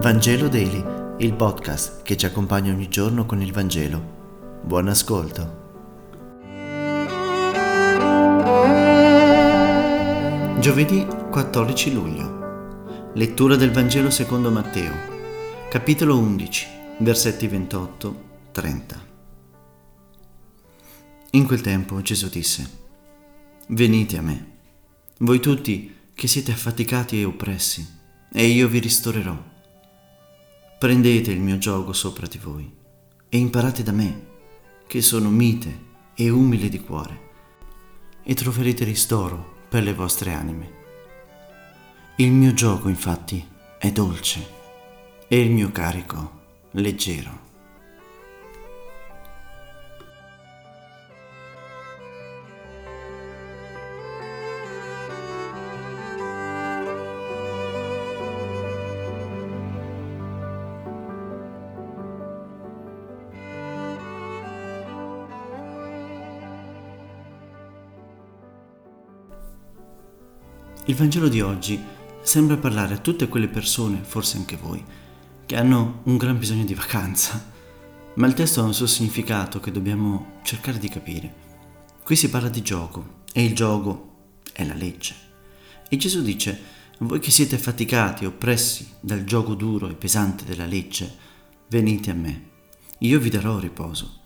Vangelo Daily, il podcast che ci accompagna ogni giorno con il Vangelo. Buon ascolto. Giovedì 14 luglio. Lettura del Vangelo secondo Matteo, capitolo 11, versetti 28-30. In quel tempo Gesù disse, Venite a me, voi tutti che siete affaticati e oppressi, e io vi ristorerò. Prendete il mio gioco sopra di voi e imparate da me, che sono mite e umile di cuore, e troverete ristoro per le vostre anime. Il mio gioco, infatti, è dolce e il mio carico leggero. Il Vangelo di oggi sembra parlare a tutte quelle persone, forse anche voi, che hanno un gran bisogno di vacanza, ma il testo ha un suo significato che dobbiamo cercare di capire. Qui si parla di gioco e il gioco è la legge. E Gesù dice, voi che siete affaticati, oppressi dal gioco duro e pesante della legge, venite a me, io vi darò riposo,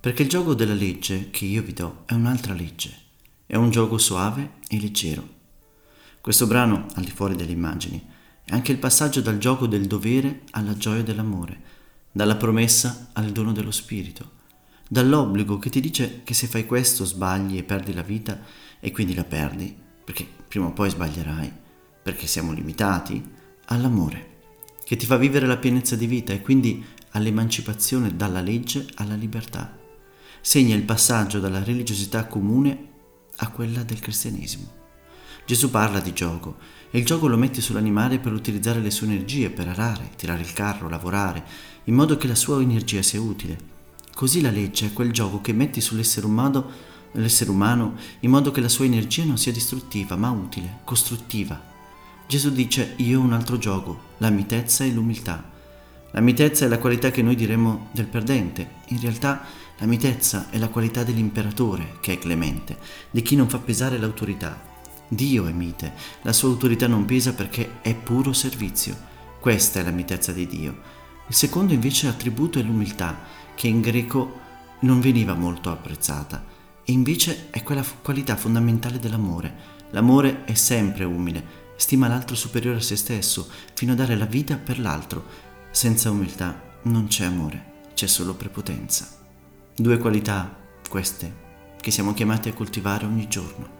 perché il gioco della legge che io vi do è un'altra legge, è un gioco suave e leggero questo brano, al di fuori delle immagini, è anche il passaggio dal gioco del dovere alla gioia dell'amore, dalla promessa al dono dello spirito, dall'obbligo che ti dice che se fai questo sbagli e perdi la vita e quindi la perdi, perché prima o poi sbaglierai, perché siamo limitati, all'amore, che ti fa vivere la pienezza di vita e quindi all'emancipazione dalla legge alla libertà. Segna il passaggio dalla religiosità comune a quella del cristianesimo. Gesù parla di gioco e il gioco lo metti sull'animale per utilizzare le sue energie, per arare, tirare il carro, lavorare, in modo che la sua energia sia utile. Così la legge è quel gioco che metti sull'essere umano, l'essere umano in modo che la sua energia non sia distruttiva, ma utile, costruttiva. Gesù dice io ho un altro gioco, la mitezza e l'umiltà. La mitezza è la qualità che noi diremmo del perdente. In realtà la mitezza è la qualità dell'imperatore, che è clemente, di chi non fa pesare l'autorità, Dio è mite, la sua autorità non pesa perché è puro servizio. Questa è la mitezza di Dio. Il secondo invece attributo è l'umiltà, che in greco non veniva molto apprezzata, e invece è quella qualità fondamentale dell'amore. L'amore è sempre umile, stima l'altro superiore a se stesso, fino a dare la vita per l'altro. Senza umiltà non c'è amore, c'è solo prepotenza. Due qualità, queste, che siamo chiamati a coltivare ogni giorno.